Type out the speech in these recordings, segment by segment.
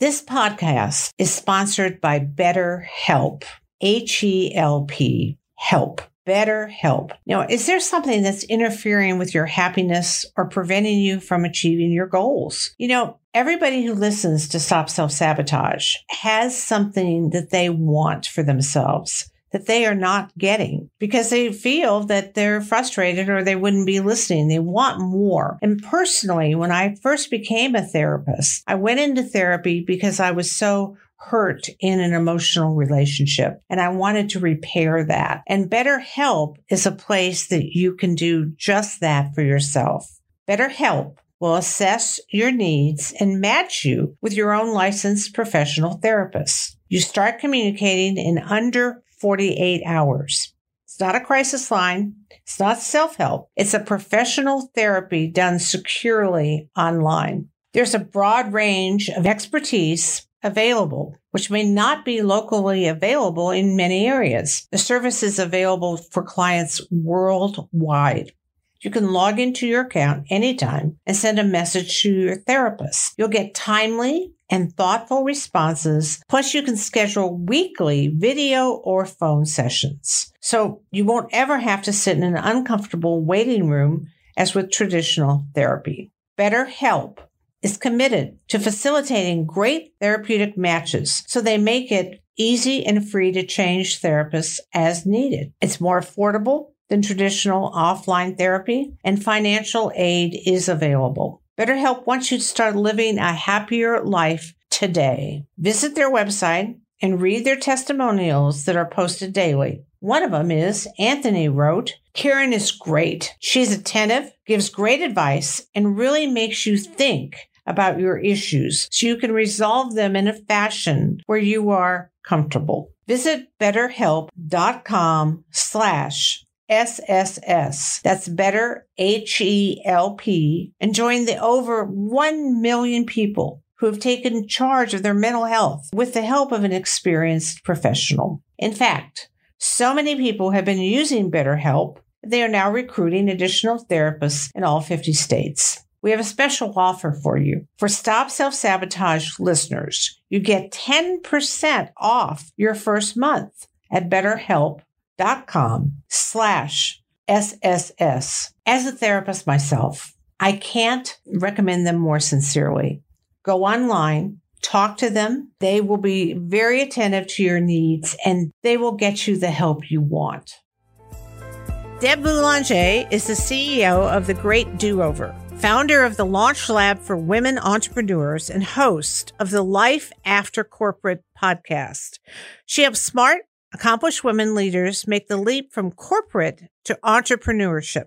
This podcast is sponsored by BetterHelp, H E L P, help. BetterHelp. Now, is there something that's interfering with your happiness or preventing you from achieving your goals? You know, everybody who listens to Stop Self Sabotage has something that they want for themselves that they are not getting because they feel that they're frustrated or they wouldn't be listening. They want more. And personally, when I first became a therapist, I went into therapy because I was so hurt in an emotional relationship and I wanted to repair that. And BetterHelp is a place that you can do just that for yourself. BetterHelp will assess your needs and match you with your own licensed professional therapist. You start communicating in under 48 hours. It's not a crisis line. It's not self help. It's a professional therapy done securely online. There's a broad range of expertise available, which may not be locally available in many areas. The service is available for clients worldwide. You can log into your account anytime and send a message to your therapist. You'll get timely and thoughtful responses. Plus, you can schedule weekly video or phone sessions. So you won't ever have to sit in an uncomfortable waiting room as with traditional therapy. BetterHelp is committed to facilitating great therapeutic matches so they make it easy and free to change therapists as needed. It's more affordable than traditional offline therapy and financial aid is available. BetterHelp wants you to start living a happier life today. Visit their website and read their testimonials that are posted daily. One of them is Anthony wrote, Karen is great. She's attentive, gives great advice, and really makes you think about your issues so you can resolve them in a fashion where you are comfortable. Visit betterhelp.com slash SSS. That's better H E L P and join the over 1 million people who have taken charge of their mental health with the help of an experienced professional. In fact, so many people have been using BetterHelp, they are now recruiting additional therapists in all 50 states. We have a special offer for you. For Stop Self Sabotage listeners, you get 10% off your first month at BetterHelp dot com slash SSS. As a therapist myself, I can't recommend them more sincerely. Go online, talk to them. They will be very attentive to your needs and they will get you the help you want. Deb Boulanger is the CEO of The Great Do Over, founder of the Launch Lab for Women Entrepreneurs, and host of the Life After Corporate podcast. She helps smart, accomplished women leaders make the leap from corporate to entrepreneurship.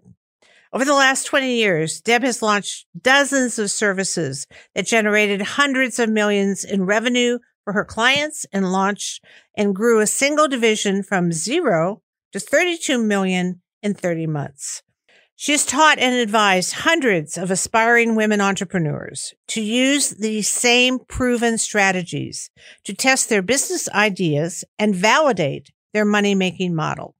Over the last 20 years, Deb has launched dozens of services that generated hundreds of millions in revenue for her clients and launched and grew a single division from zero to 32 million in 30 months. She has taught and advised hundreds of aspiring women entrepreneurs to use these same proven strategies to test their business ideas and validate their money making model.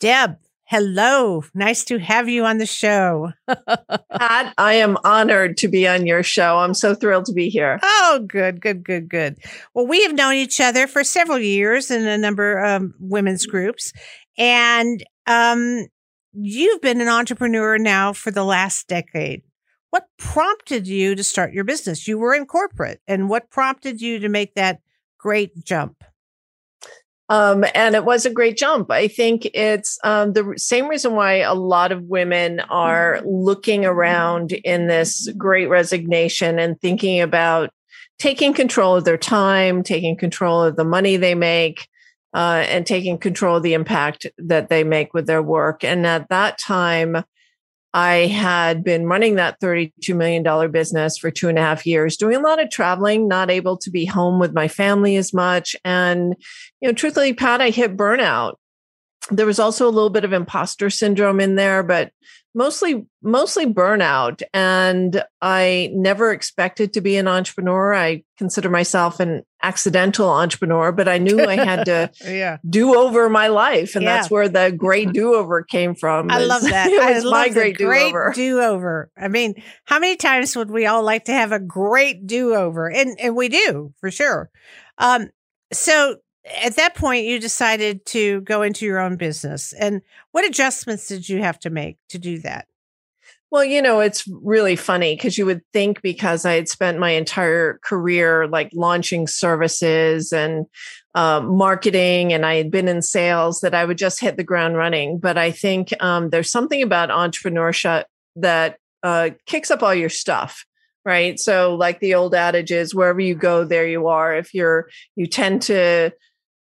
Deb, hello. Nice to have you on the show. Pat, I am honored to be on your show. I'm so thrilled to be here. Oh, good, good, good, good. Well, we have known each other for several years in a number of women's groups. And um, You've been an entrepreneur now for the last decade. What prompted you to start your business? You were in corporate, and what prompted you to make that great jump? Um, and it was a great jump. I think it's um, the same reason why a lot of women are looking around in this great resignation and thinking about taking control of their time, taking control of the money they make, uh, and taking control of the impact that they make with their work. And at that time, I had been running that $32 million business for two and a half years, doing a lot of traveling, not able to be home with my family as much. And, you know, truthfully, Pat, I hit burnout. there was also a little bit of imposter syndrome in there, but mostly mostly burnout and i never expected to be an entrepreneur. I consider myself an accidental entrepreneur but i knew i had to yeah. do over my life and yeah. that's where the great do over came from i love that. i love my great do over do over i mean how many times would we all like to have a great do over and and we do for sure. Um so at that point you decided to go into your own business and what adjustments did you have to make to do that? Well you know it's really funny because you would think because i had spent my entire career like launching services and uh, marketing and i had been in sales that i would just hit the ground running. But i think um, there's something about entrepreneurship that uh, kicks up all your stuff right? So like the old adage is wherever you go there you are. If you're you tend to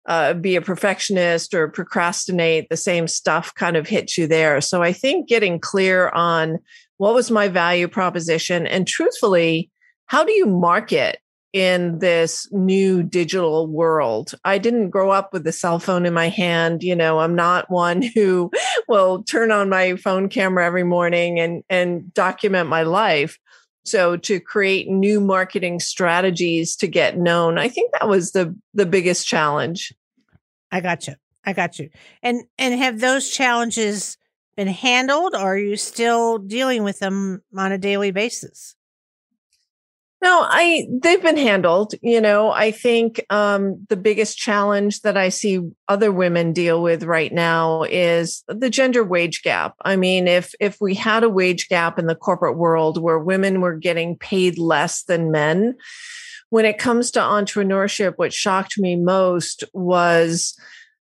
uh, be a perfectionist or procrastinate, the same stuff kind of hits you there. So I think getting clear on what was my value proposition and truthfully, how do you market in this new digital world. I didn't grow up with a cell phone in my hand. You know, I'm not one who will turn on my phone camera every morning and, and document my life. So to create new marketing strategies to get known, I think that was the the biggest challenge. I got you. I got you. And and have those challenges been handled or are you still dealing with them on a daily basis? No, I they've been handled. You know, I think um, the biggest challenge that I see other women deal with right now is the gender wage gap. I mean, if if we had a wage gap in the corporate world where women were getting paid less than men, when it comes to entrepreneurship, what shocked me most was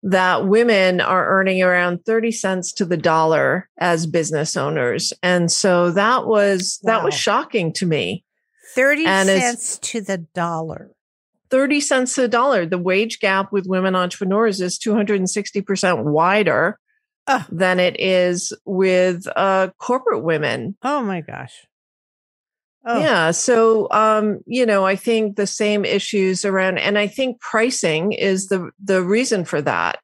that women are earning around 30 cents to the dollar as business owners. And so that was wow. that was shocking to me. 30 and cents to the dollar. 30 cents to the dollar. The wage gap with women entrepreneurs is 260% wider uh, than it is with uh, corporate women. Oh my gosh. Oh. Yeah. So, um, you know, I think the same issues around, and I think pricing is the, the reason for that.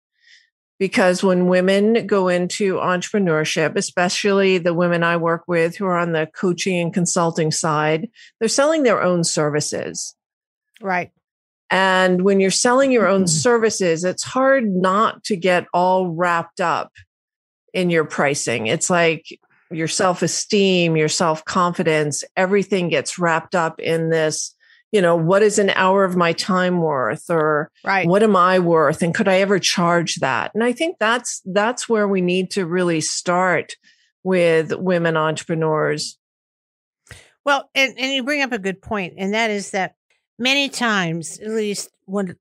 Because when women go into entrepreneurship, especially the women I work with who are on the coaching and consulting side, they're selling their own services. Right. And when you're selling your own mm-hmm. services, it's hard not to get all wrapped up in your pricing. It's like your self esteem, your self confidence, everything gets wrapped up in this. You know, what is an hour of my time worth or right. what am I worth? And could I ever charge that? And I think that's, that's where we need to really start with women entrepreneurs. Well, and, and you bring up a good point, and that is that many times, at least when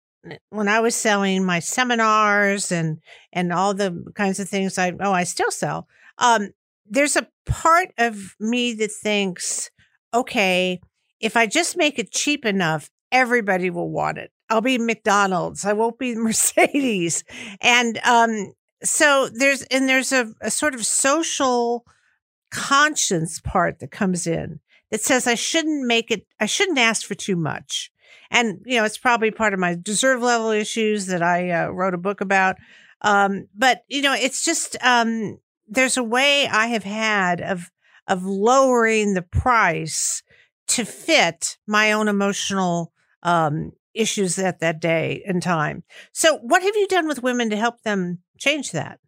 when I was selling my seminars and and all the kinds of things I oh I still sell, um, there's a part of me that thinks, okay, if I just make it cheap enough, everybody will want it. I'll be McDonald's. I won't be Mercedes. And um, so there's and there's a, a sort of social conscience part that comes in that says I shouldn't make it, I shouldn't ask for too much. And, you know, it's probably part of my deserve level issues that I uh, wrote a book about. Um, but, you know, it's just, um, there's a way I have had of of lowering the price to fit my own emotional um, issues at that day and time. So, what have you done with women to help them change that?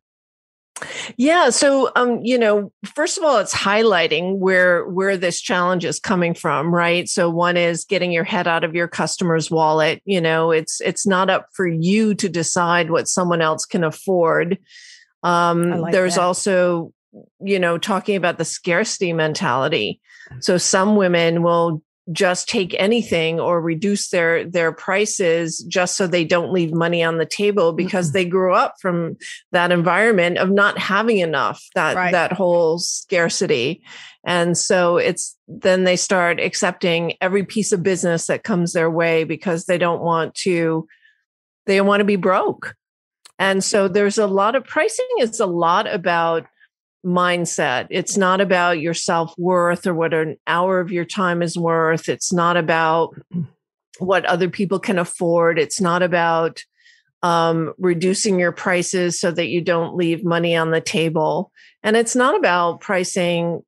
Yeah, so um, you know, first of all, it's highlighting where where this challenge is coming from, right? So one is getting your head out of your customer's wallet. You know, it's it's not up for you to decide what someone else can afford. Um, like there's that. also, you know, talking about the scarcity mentality. Mm. So some women will just take anything or reduce their their prices just so they don't leave money on the table because mm-hmm. they grew up from that environment of not having enough that right. that whole scarcity and so it's then they start accepting every piece of business that comes their way because they don't want to they want to be broke and so there's a lot of pricing it's a lot about mindset. It's not about your self worth or what an hour of your time is worth. It's not about what other people can afford. It's not about um, reducing your prices so that you don't leave money on the table. And it's not about pricing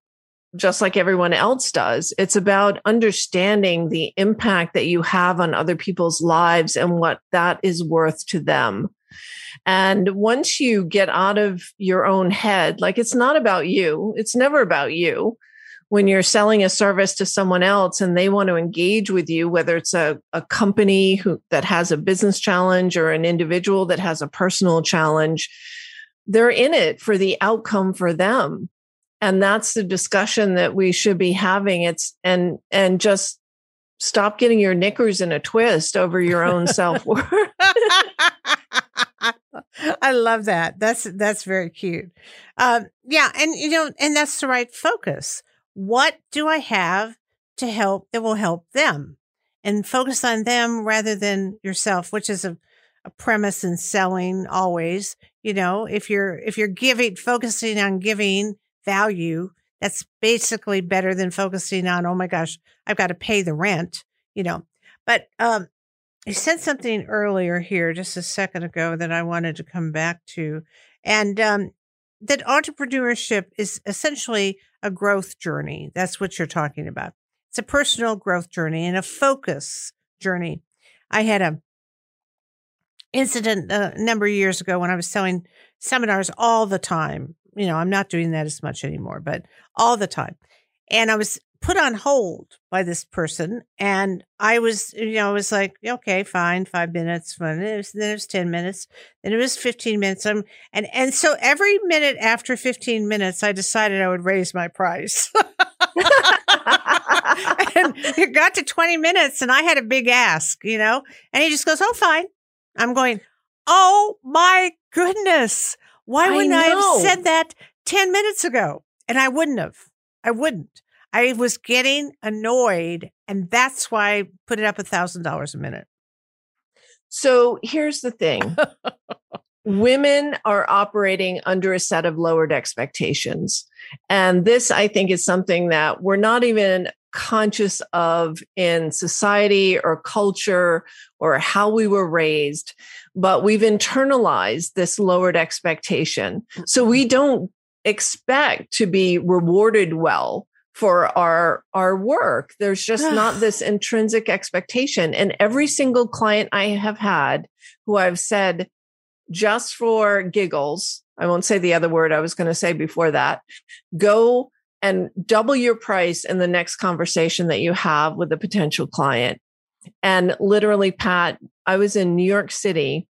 just like everyone else does. It's about understanding the impact that you have on other people's lives and what that is worth to them. And once you get out of your own head, like it's not about you, it's never about you. When you're selling a service to someone else and they want to engage with you, whether it's a, a company who, that has a business challenge or an individual that has a personal challenge, they're in it for the outcome for them and that's the discussion that we should be having it's and and just stop getting your knickers in a twist over your own self-worth i love that. That's that's very cute. Um, yeah and you know and that's the right focus. What do i have to help that will help them? And focus on them rather than yourself which is a, a premise in selling always. You know if you're if you're giving focusing on giving value that's basically better than focusing on oh my gosh i've got to pay the rent you know? But um you said something earlier here just a second ago that i wanted to come back to and um that entrepreneurship is essentially a growth journey. That's what you're talking about. It's a personal growth journey and a focus journey. I had a incident a number of years ago when i was selling seminars all the time you know, I'm not doing that as much anymore, but all the time. And I was put on hold by this person. And I was, you know, I was like, okay, fine, five minutes. Then it was, then it was 10 minutes. Then it was 15 minutes. Um, and, and so every minute after 15 minutes, I decided I would raise my price. and it got to 20 minutes and I had a big ask, you know, and he just goes, oh, fine. I'm going, oh my goodness. Why wouldn't I, I have said that 10 minutes ago? And I wouldn't have. I wouldn't. I was getting annoyed. And that's why I put it up a $1,000 a minute. So here's the thing women are operating under a set of lowered expectations. And this, I think, is something that we're not even conscious of in society or culture or how we were raised, but we've internalized this lowered expectation. Mm-hmm. So we don't expect to be rewarded well for our our work there's just not this intrinsic expectation and every single client i have had who i've said just for giggles i won't say the other word i was going to say before that go and double your price in the next conversation that you have with a potential client. And literally, Pat, I was in New York City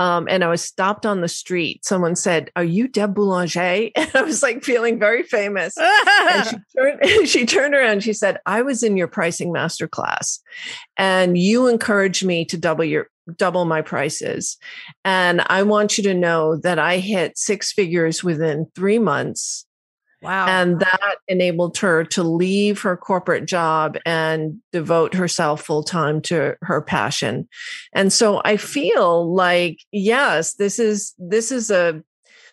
um, and I was stopped on the street. Someone said, Are you Deb Boulanger? And I was like feeling very famous. and she turned, she turned around. She said, I was in your pricing masterclass and you encouraged me to double your double my prices. And I want you to know that I hit six figures within three months Wow. And that enabled her to leave her corporate job and devote herself full time to her passion. And so I feel like, yes, this is, this is a,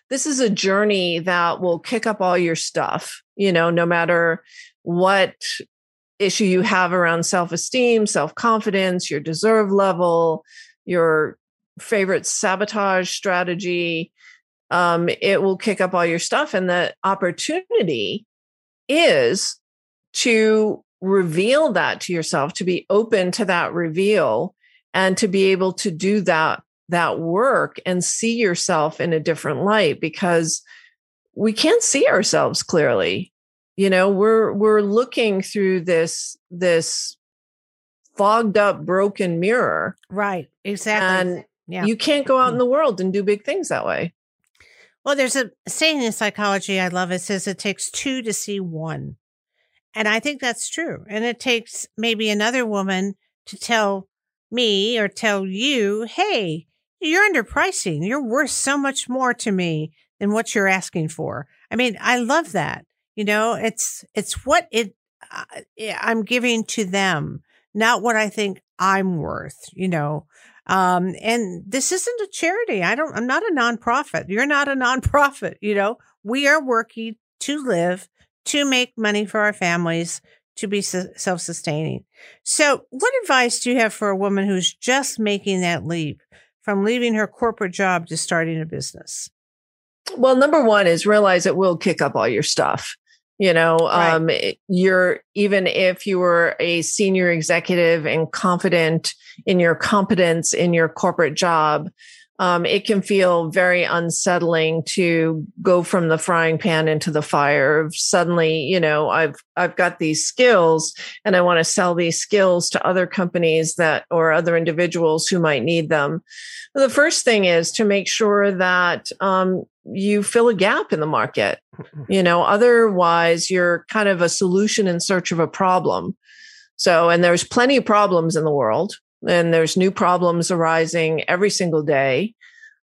this is a journey that will kick up all your stuff, you know, no matter what issue you have around self esteem, self confidence, your deserve level, your favorite sabotage strategy um, it will kick up all your stuff. And the opportunity is to reveal that to yourself, to be open to that reveal and to be able to do that that work and see yourself in a different light because we can't see ourselves clearly you know we're we're looking through this this fogged up broken mirror right exactly and yeah. you can't go out in mm. the world and do big things that way well, there's a saying in psychology I love. It says it takes two to see one. And I think that's true. And it takes maybe another woman to tell me or tell you, hey, you're underpricing. You're worth so much more to me than what you're asking for. I mean, I love that. You know, it's it's what it uh, I'm giving to them, not what I think I'm worth, you know. Um, and this isn't a charity. I don't, I'm not a nonprofit. You're not a nonprofit. You know, we are working to live, to make money for our families, to be self sustaining. So, what advice do you have for a woman who's just making that leap from leaving her corporate job to starting a business? Well, number one is realize it will kick up all your stuff. You know, right. um, you're even if you were a senior executive and confident in your competence in your corporate job, um, it can feel very unsettling to go from the frying pan into the fire. Suddenly, you know, I've I've got these skills, and I want to sell these skills to other companies that or other individuals who might need them. The first thing is to make sure that um, you fill a gap in the market. You know, otherwise you're kind of a solution in search of a problem. So, and there's plenty of problems in the world and there's new problems arising every single day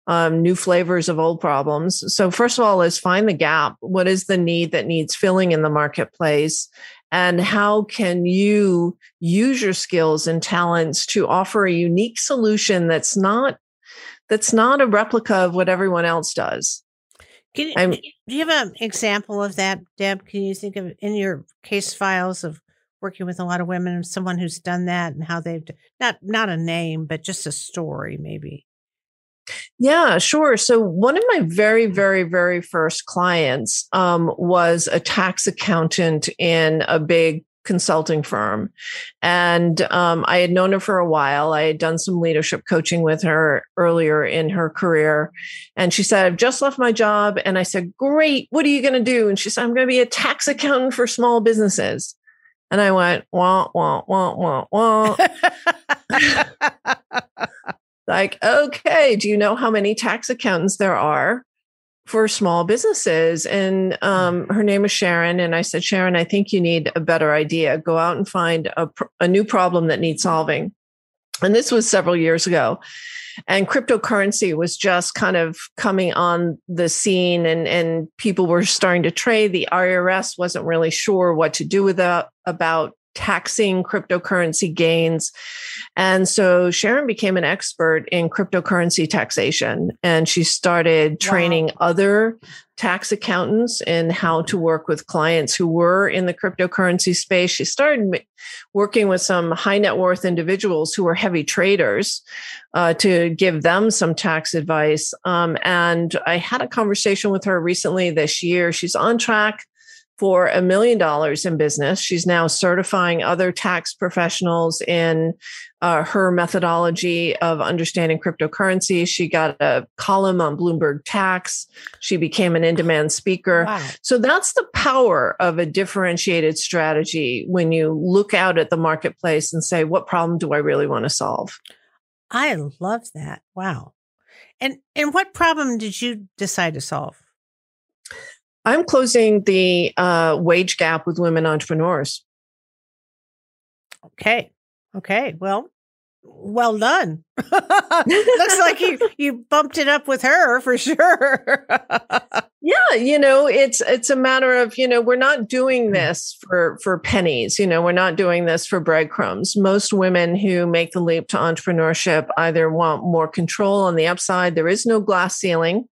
um, new flavors of old problems. So first of all is find the gap. What is the need that needs filling in the marketplace? And how can you use your skills and talents to offer a unique solution that's not that's not a replica of what everyone else does can you, do you have an example of that deb can you think of in your case files of working with a lot of women, someone who's done that and how they've not not a name, but just a story, maybe. Yeah, sure. So one of my very, very, very first clients um, was a tax accountant in a big consulting firm. And um, I had known her for a while. I had done some leadership coaching with her earlier in her career. And she said, I've just left my job. And I said, Great. What are you going to do? And she said, I'm going to be a tax accountant for small businesses. And I went, wah, wah, wah, wah, wah. like, okay, do you know how many tax accountants there are for small businesses? And um, her name is Sharon. And I said, Sharon, I think you need a better idea. Go out and find a, a new problem that needs solving. And this was several years ago and cryptocurrency was just kind of coming on the scene and, and people were starting to trade. The IRS wasn't really sure what to do with that about taxing cryptocurrency gains. And so Sharon became an expert in cryptocurrency taxation and she started training wow. other tax accountants in how to work with clients who were in the cryptocurrency space. She started working with some high net worth individuals who were heavy traders uh, to give them some tax advice. Um, and I had a conversation with her recently this year. She's on track for a million dollars in business. She's now certifying other tax professionals in uh, her methodology of understanding cryptocurrency. She got a column on Bloomberg Tax. She became an in demand speaker. Wow. So that's the power of a differentiated strategy when you look out at the marketplace and say, what problem do I really want to solve? I love that. Wow. And and what problem did you decide to solve? I'm closing the uh, wage gap with women entrepreneurs. Okay. Okay. Well, well done. Looks like you you bumped it up with her for sure. yeah, you know, it's it's a matter of, you know, we're not doing mm. this for for pennies, you know, we're not doing this for breadcrumbs. Most women who make the leap to entrepreneurship either want more control on the upside, there is no glass ceiling.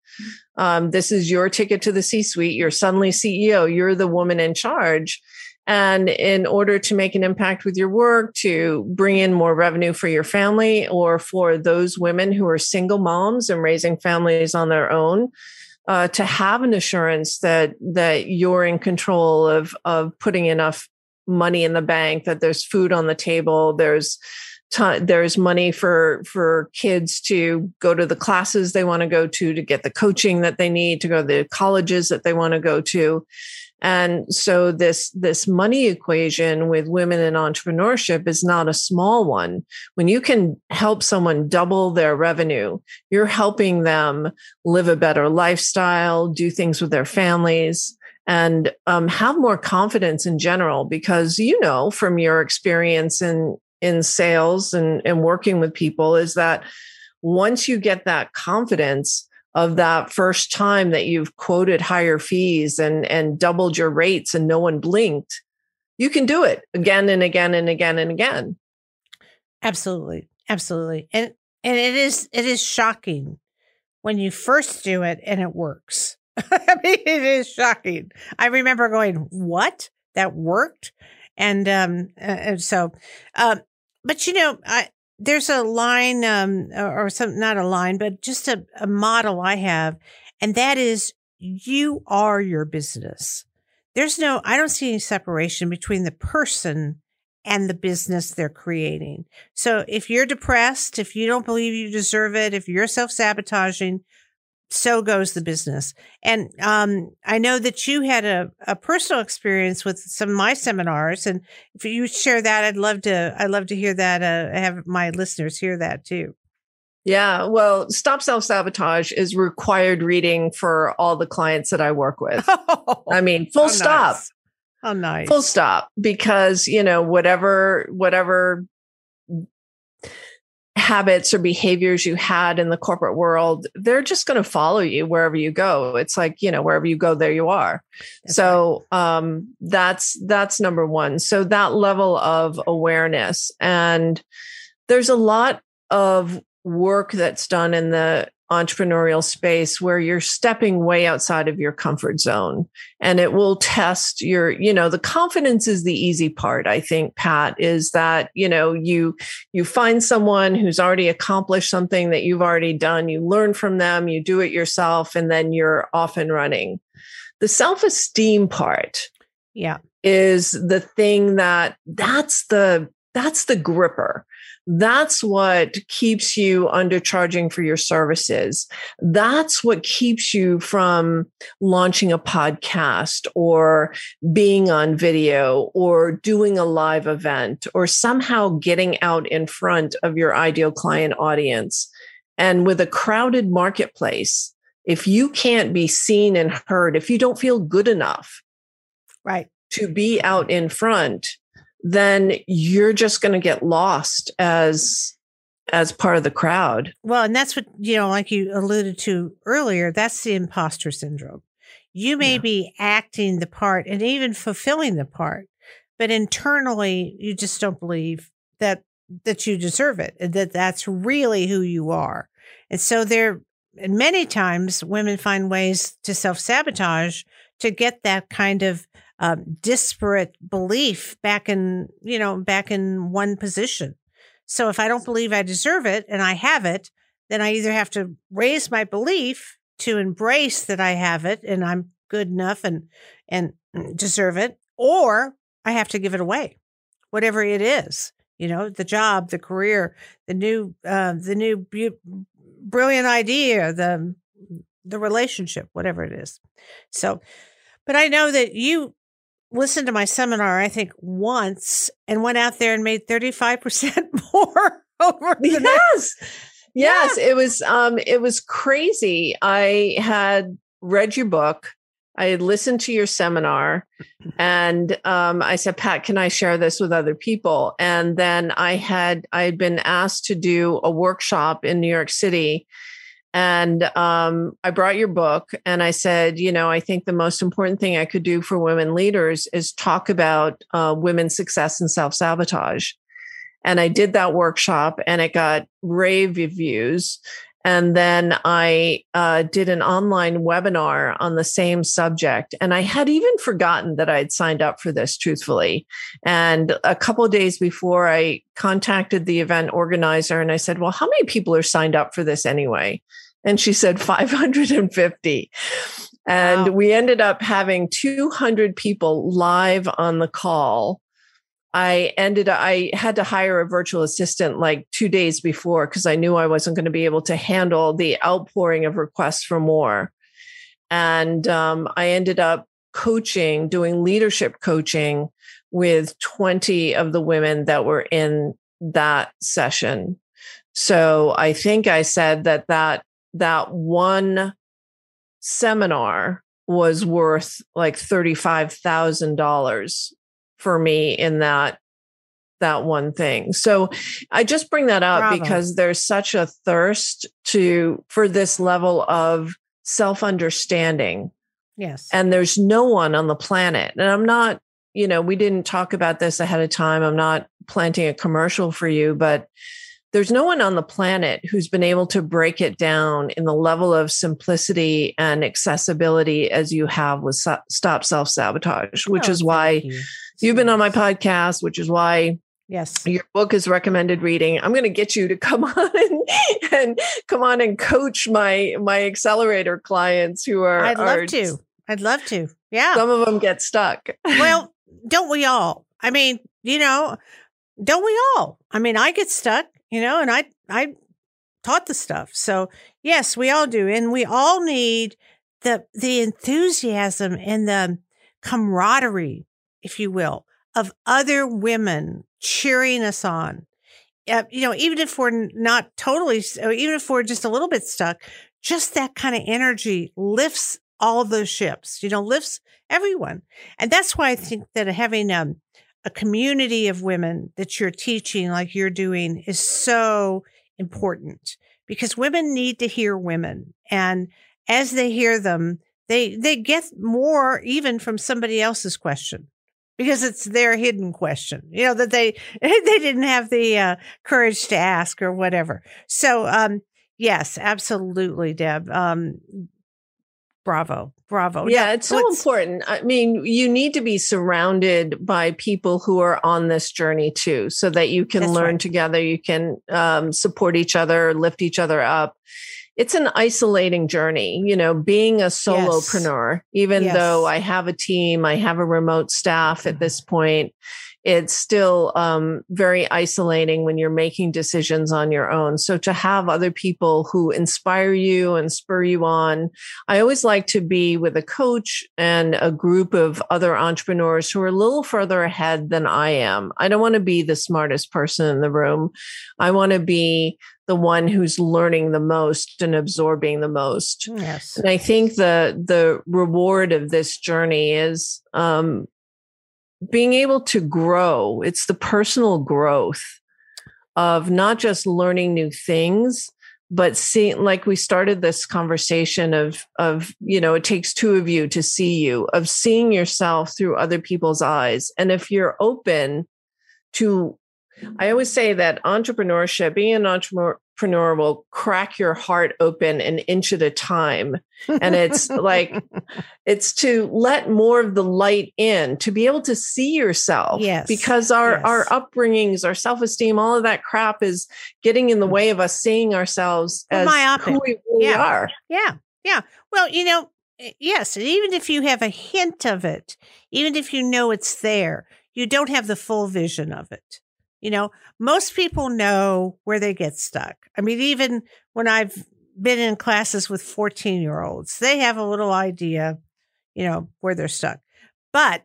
Um, this is your ticket to the C suite. You're suddenly CEO. You're the woman in charge. And in order to make an impact with your work, to bring in more revenue for your family, or for those women who are single moms and raising families on their own, uh, to have an assurance that that you're in control of of putting enough money in the bank, that there's food on the table, there's there's money for for kids to go to the classes they want to go to to get the coaching that they need to go to the colleges that they want to go to. And so this this money equation with women in entrepreneurship is not a small one. When you can help someone double their revenue you're helping them live a better lifestyle do things with their families and um, have more confidence in general because you know from your experience in in sales and, and working with people is that once you get that confidence of that first time that you've quoted higher fees and and doubled your rates and no one blinked you can do it again and again and again and again. Absolutely. Absolutely. And and it is it is shocking when you first do it and it works. I mean it is shocking. I remember going what? That worked? And um and so um but you know, I there's a line um, or, or some not a line but just a, a model i have and that is you are your business. There's no i don't see any separation between the person and the business they're creating. So if you're depressed if you don't believe you deserve it if you're self-sabotaging so goes the business. And um, I know that you had a, a personal experience with some of my seminars, and if you share that, I'd love to. I'd love to hear that. Uh, have my listeners hear that too. Yeah, well, Stop Self Sabotage is required reading for all the clients that I work with. Oh, I mean, full stop. Nice. Oh, nice. Full stop. Because you know, whatever, whatever habits or behaviors you had in the corporate world, they're just going to follow you wherever you go. It's like, you know, wherever you go, there you are. That's so right. um, that's that's number one. So that level of awareness. And there's a lot of work that's done in the entrepreneurial space where you're stepping way outside of your comfort zone. And it will test your you know the confidence is the easy part i think pat is that you know you you find someone who's already accomplished something that you've already done you learn from them you do it yourself and then you're off and running. The self-esteem part yeah. is the thing that that's the that's the gripper that's what keeps you undercharging for your services. That's what keeps you from launching a podcast or being on video or doing a live event or somehow getting out in front of your ideal client audience. And with a crowded marketplace, if you can't be seen and heard, if you don't feel good enough, right, to be out in front, then you're just going to get lost as as part of the crowd. Well, and that's what, you know, like you alluded to earlier, that's the imposter syndrome. You may yeah. be acting the part and even fulfilling the part, but internally you just don't believe that that you deserve it and that that's really who you are. And so there and many times women find ways to self-sabotage to get that kind of um, disparate belief back in, you know, back in one position. So if I don't believe I deserve it and I have it, then I either have to raise my belief to embrace that I have it and I'm good enough and and deserve it, or I have to give it away, whatever it is. You know, the job, the career, the new, uh, the new brilliant idea, the the relationship, whatever it is. So, but I know that you listened to my seminar, I think once and went out there and made 35% more over the Yes. Next. Yes, yeah. it was um it was crazy. I had read your book. I had listened to your seminar and um, I said, Pat, can I share this with other people? And then I had I had been asked to do a workshop in New York City and um, I brought your book and I said, you know, I think the most important thing I could do for women leaders is talk about uh, women's success and self sabotage. And I did that workshop and it got rave reviews. And then I uh, did an online webinar on the same subject. And I had even forgotten that I had signed up for this, truthfully. And a couple of days before, I contacted the event organizer and I said, Well, how many people are signed up for this anyway? And she said 550. And wow. we ended up having 200 people live on the call. I ended I had to hire a virtual assistant like 2 days before because I knew I wasn't going to be able to handle the outpouring of requests for more. And um, I ended up coaching, doing leadership coaching with 20 of the women that were in that session. So I think I said that that that one seminar was worth like $35,000 for me in that that one thing. So I just bring that up Bravo. because there's such a thirst to for this level of self-understanding. Yes. And there's no one on the planet. And I'm not, you know, we didn't talk about this ahead of time. I'm not planting a commercial for you, but there's no one on the planet who's been able to break it down in the level of simplicity and accessibility as you have with Stop Self Sabotage, which oh, is why you. You've been on my podcast, which is why Yes. Your book is recommended reading. I'm going to get you to come on and, and come on and coach my my accelerator clients who are I'd love are, to. I'd love to. Yeah. Some of them get stuck. well, don't we all? I mean, you know, don't we all? I mean, I get stuck, you know, and I I taught the stuff. So, yes, we all do. And we all need the the enthusiasm and the camaraderie, if you will, of other women cheering us on. Uh, you know, even if we're not totally, even if we're just a little bit stuck, just that kind of energy lifts all those ships, you know, lifts everyone. And that's why I think that having um, a community of women that you're teaching, like you're doing, is so important because women need to hear women. And as they hear them, they, they get more even from somebody else's question because it's their hidden question, you know, that they, they didn't have the uh, courage to ask or whatever. So, um, yes, absolutely, Deb. Um, bravo bravo yeah now, it's so important i mean you need to be surrounded by people who are on this journey too so that you can learn right. together you can um, support each other lift each other up it's an isolating journey, you know, being a solopreneur, yes. even yes. though I have a team, I have a remote staff at this point, it's still um, very isolating when you're making decisions on your own. So to have other people who inspire you and spur you on, I always like to be with a coach and a group of other entrepreneurs who are a little further ahead than I am. I don't want to be the smartest person in the room. I want to be the one who's learning the most and absorbing the most. Yes. And I think the the reward of this journey is um, being able to grow. It's the personal growth of not just learning new things, but seeing like we started this conversation of of you know it takes two of you to see you of seeing yourself through other people's eyes and if you're open to I always say that entrepreneurship, being an entrepreneur will crack your heart open an inch at a time. And it's like, it's to let more of the light in, to be able to see yourself. Yes. Because our, yes. our upbringings, our self esteem, all of that crap is getting in the way of us seeing ourselves as myopic. who we really yeah. are. Yeah. Yeah. Well, you know, eh, yes, even if you have a hint of it, even if you know it's there, you don't have the full vision of it. You know, most people know where they get stuck. I mean, even when I've been in classes with 14 year olds, they have a little idea, you know, where they're stuck. But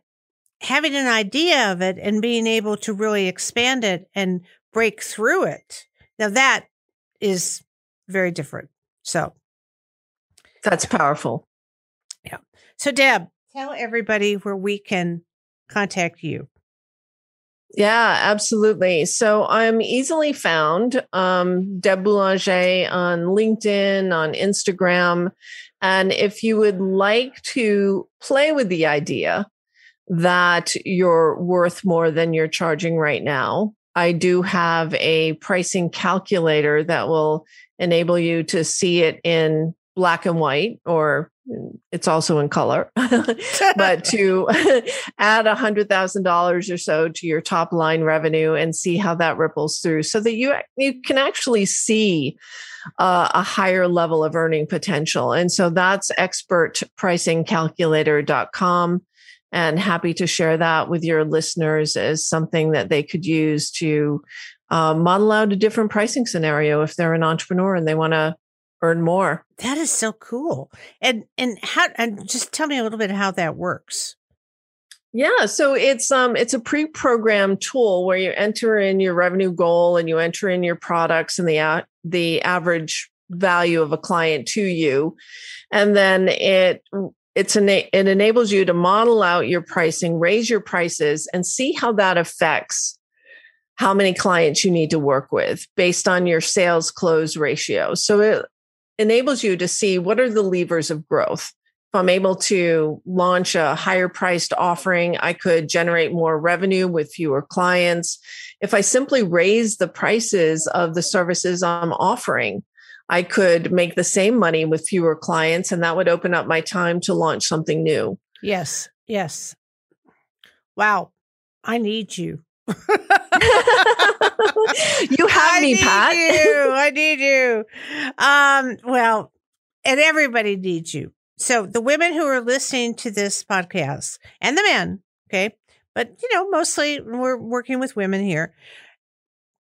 having an idea of it and being able to really expand it and break through it, now that is very different. So that's powerful. Yeah. So, Deb, tell everybody where we can contact you. Yeah, absolutely. So I'm easily found, um, Deb Boulanger on LinkedIn, on Instagram. And if you would like to play with the idea that you're worth more than you're charging right now, I do have a pricing calculator that will enable you to see it in black and white or it's also in color, but to add a hundred thousand dollars or so to your top line revenue and see how that ripples through, so that you you can actually see uh, a higher level of earning potential. And so that's expertpricingcalculator.com. And happy to share that with your listeners as something that they could use to uh, model out a different pricing scenario if they're an entrepreneur and they want to earn more. That is so cool. And and how and just tell me a little bit how that works. Yeah, so it's um it's a pre-programmed tool where you enter in your revenue goal and you enter in your products and the uh, the average value of a client to you, and then it it's an, it enables you to model out your pricing, raise your prices, and see how that affects how many clients you need to work with based on your sales close ratio. So it enables you to see what are the levers of growth. If I'm able to launch a higher priced offering, I could generate more revenue with fewer clients. If I simply raise the prices of the services I'm offering, I could make the same money with fewer clients, and that would open up my time to launch something new. Yes, yes. Wow, I need you. You have I me, Pat. you. I need you. Um, well, and everybody needs you. So the women who are listening to this podcast and the men, okay, but you know, mostly we're working with women here.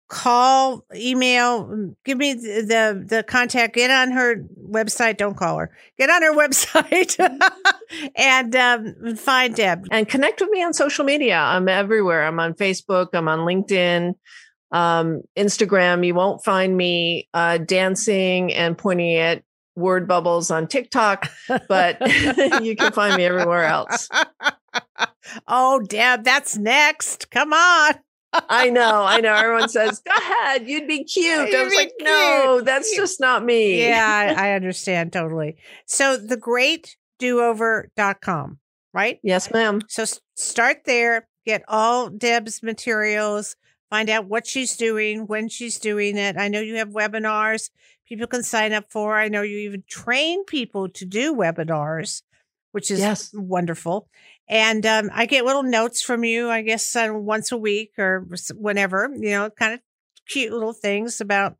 Call, email, give me the the, the contact. Get on her website. Don't call her. Get on her website and um, find Deb. and connect with me on social media. I'm everywhere. I'm on Facebook. I'm on LinkedIn, um, Instagram. You won't find me uh, dancing and pointing at word bubbles on TikTok, but you can find me everywhere else. oh, Deb, that's next. Come on. I know, I know. Everyone says, "Go ahead, you'd be cute." I You'd was be like, "No, that's just not me." yeah, I, I understand totally. So the great dover.com, right? Yes, ma'am. So start there, get all Deb's materials, find out what she's doing, when she's doing it. I know you have webinars people can sign up for. I know you even train people to do webinars, which is Yes. wonderful. And um, I get little notes from you, I guess, uh, once a week or whenever, you know, kind of cute little things about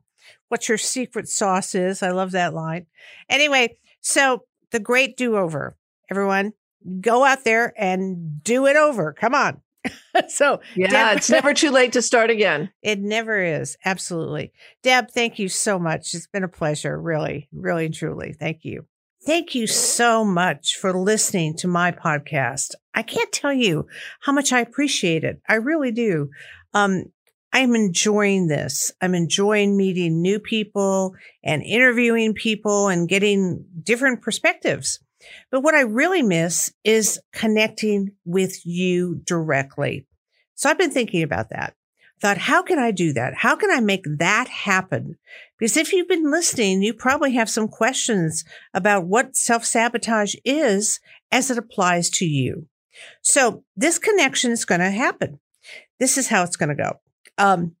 what your secret sauce is. I love that line. Anyway, so the great do over, everyone, go out there and do it over. Come on. so Yeah, Deb- it's never too late to start again. it never is. Absolutely. Deb, thank you so much. It's been a pleasure. Really, really, and truly. Thank you. Thank you so much for listening to my podcast. I can't tell you how much I appreciate it. I really do. Um, I'm enjoying this. I'm enjoying meeting new people and interviewing people and getting different perspectives. But what I really miss is connecting with you directly. So I've been thinking about that thought, how can I do that? How can I make that happen? Because if you've been listening, you probably have some questions about what self sabotage is as it applies to you. So this connection is going to happen. This is how it's going to go. Um,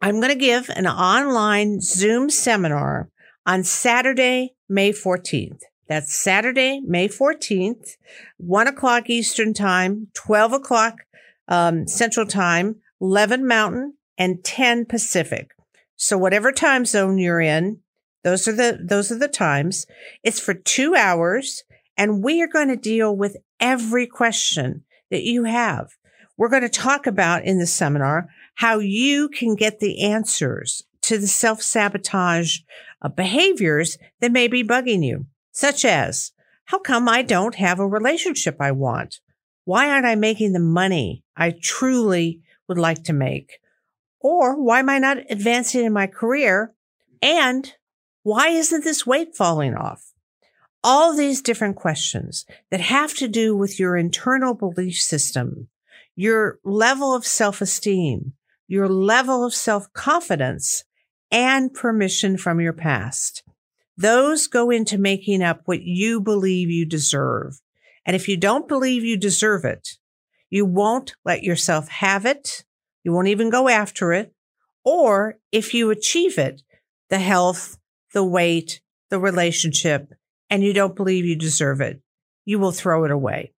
I'm going to give an online Zoom seminar on Saturday, May 14th. That's Saturday, May 14th, one o'clock Eastern time, 12 o'clock um, Central time, 11 Mountain, and 10 Pacific. So whatever time zone you're in, those are the those are the times. It's for 2 hours and we are going to deal with every question that you have. We're going to talk about in the seminar how you can get the answers to the self-sabotage uh, behaviors that may be bugging you, such as how come I don't have a relationship I want? Why aren't I making the money I truly would like to make? Or why am I not advancing in my career? And why isn't this weight falling off? All these different questions that have to do with your internal belief system, your level of self-esteem, your level of self-confidence, and permission from your past. Those go into making up what you believe you deserve. And if you don't believe you deserve it, you won't let yourself have it. You won't even go after it. Or if you achieve it, the health, the weight, the relationship, and you don't believe you deserve it, you will throw it away.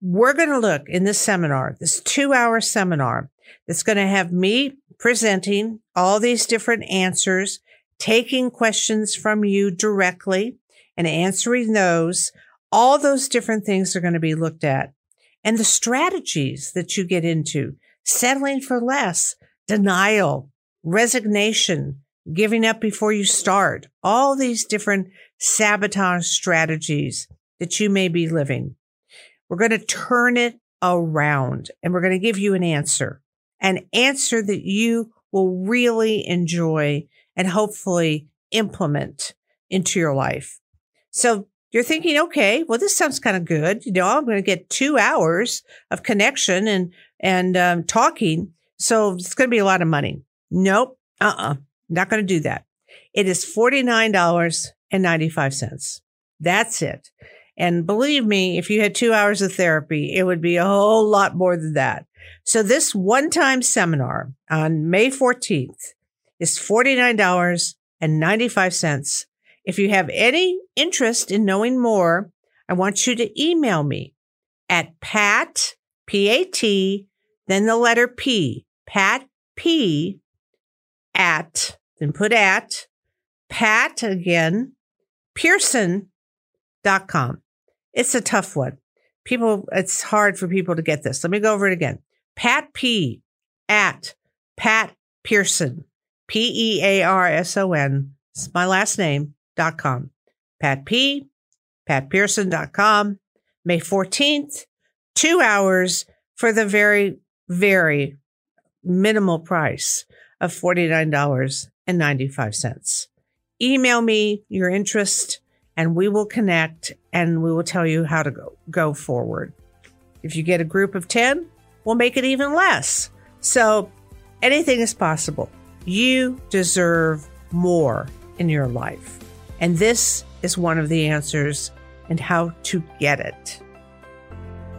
We're going to look in this seminar, this two hour seminar that's going to have me presenting all these different answers, taking questions from you directly and answering those. All those different things are going to be looked at and the strategies that you get into settling for less, denial, resignation, giving up before you start, all these different sabotage strategies that you may be living. We're going to turn it around and we're going to give you an answer, an answer that you will really enjoy and hopefully implement into your life. So you're thinking, okay, well, this sounds kind of good. You know, I'm going to get two hours of connection and, and um, talking. So it's going to be a lot of money. Nope. Uh-uh. Not going to do that. It is $49.95. That's it. And believe me, if you had two hours of therapy, it would be a whole lot more than that. So this one time seminar on May 14th is $49.95. If you have any interest in knowing more, I want you to email me at pat, P-A-T then the letter P, Pat P at, then put at, Pat again, Pearson.com. It's a tough one. People, it's hard for people to get this. Let me go over it again. Pat P at Pat Pearson, P E A R S O N. It's my last name, dot com. Pat P, patpearson.com. May 14th, two hours for the very, very minimal price of $49.95. Email me your interest and we will connect and we will tell you how to go, go forward. If you get a group of 10, we'll make it even less. So anything is possible. You deserve more in your life. And this is one of the answers and how to get it.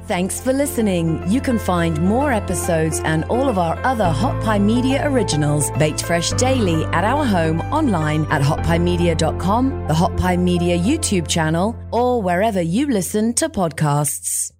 Thanks for listening. You can find more episodes and all of our other Hot Pie Media originals baked fresh daily at our home online at hotpiemedia.com, the Hot Pie Media YouTube channel, or wherever you listen to podcasts.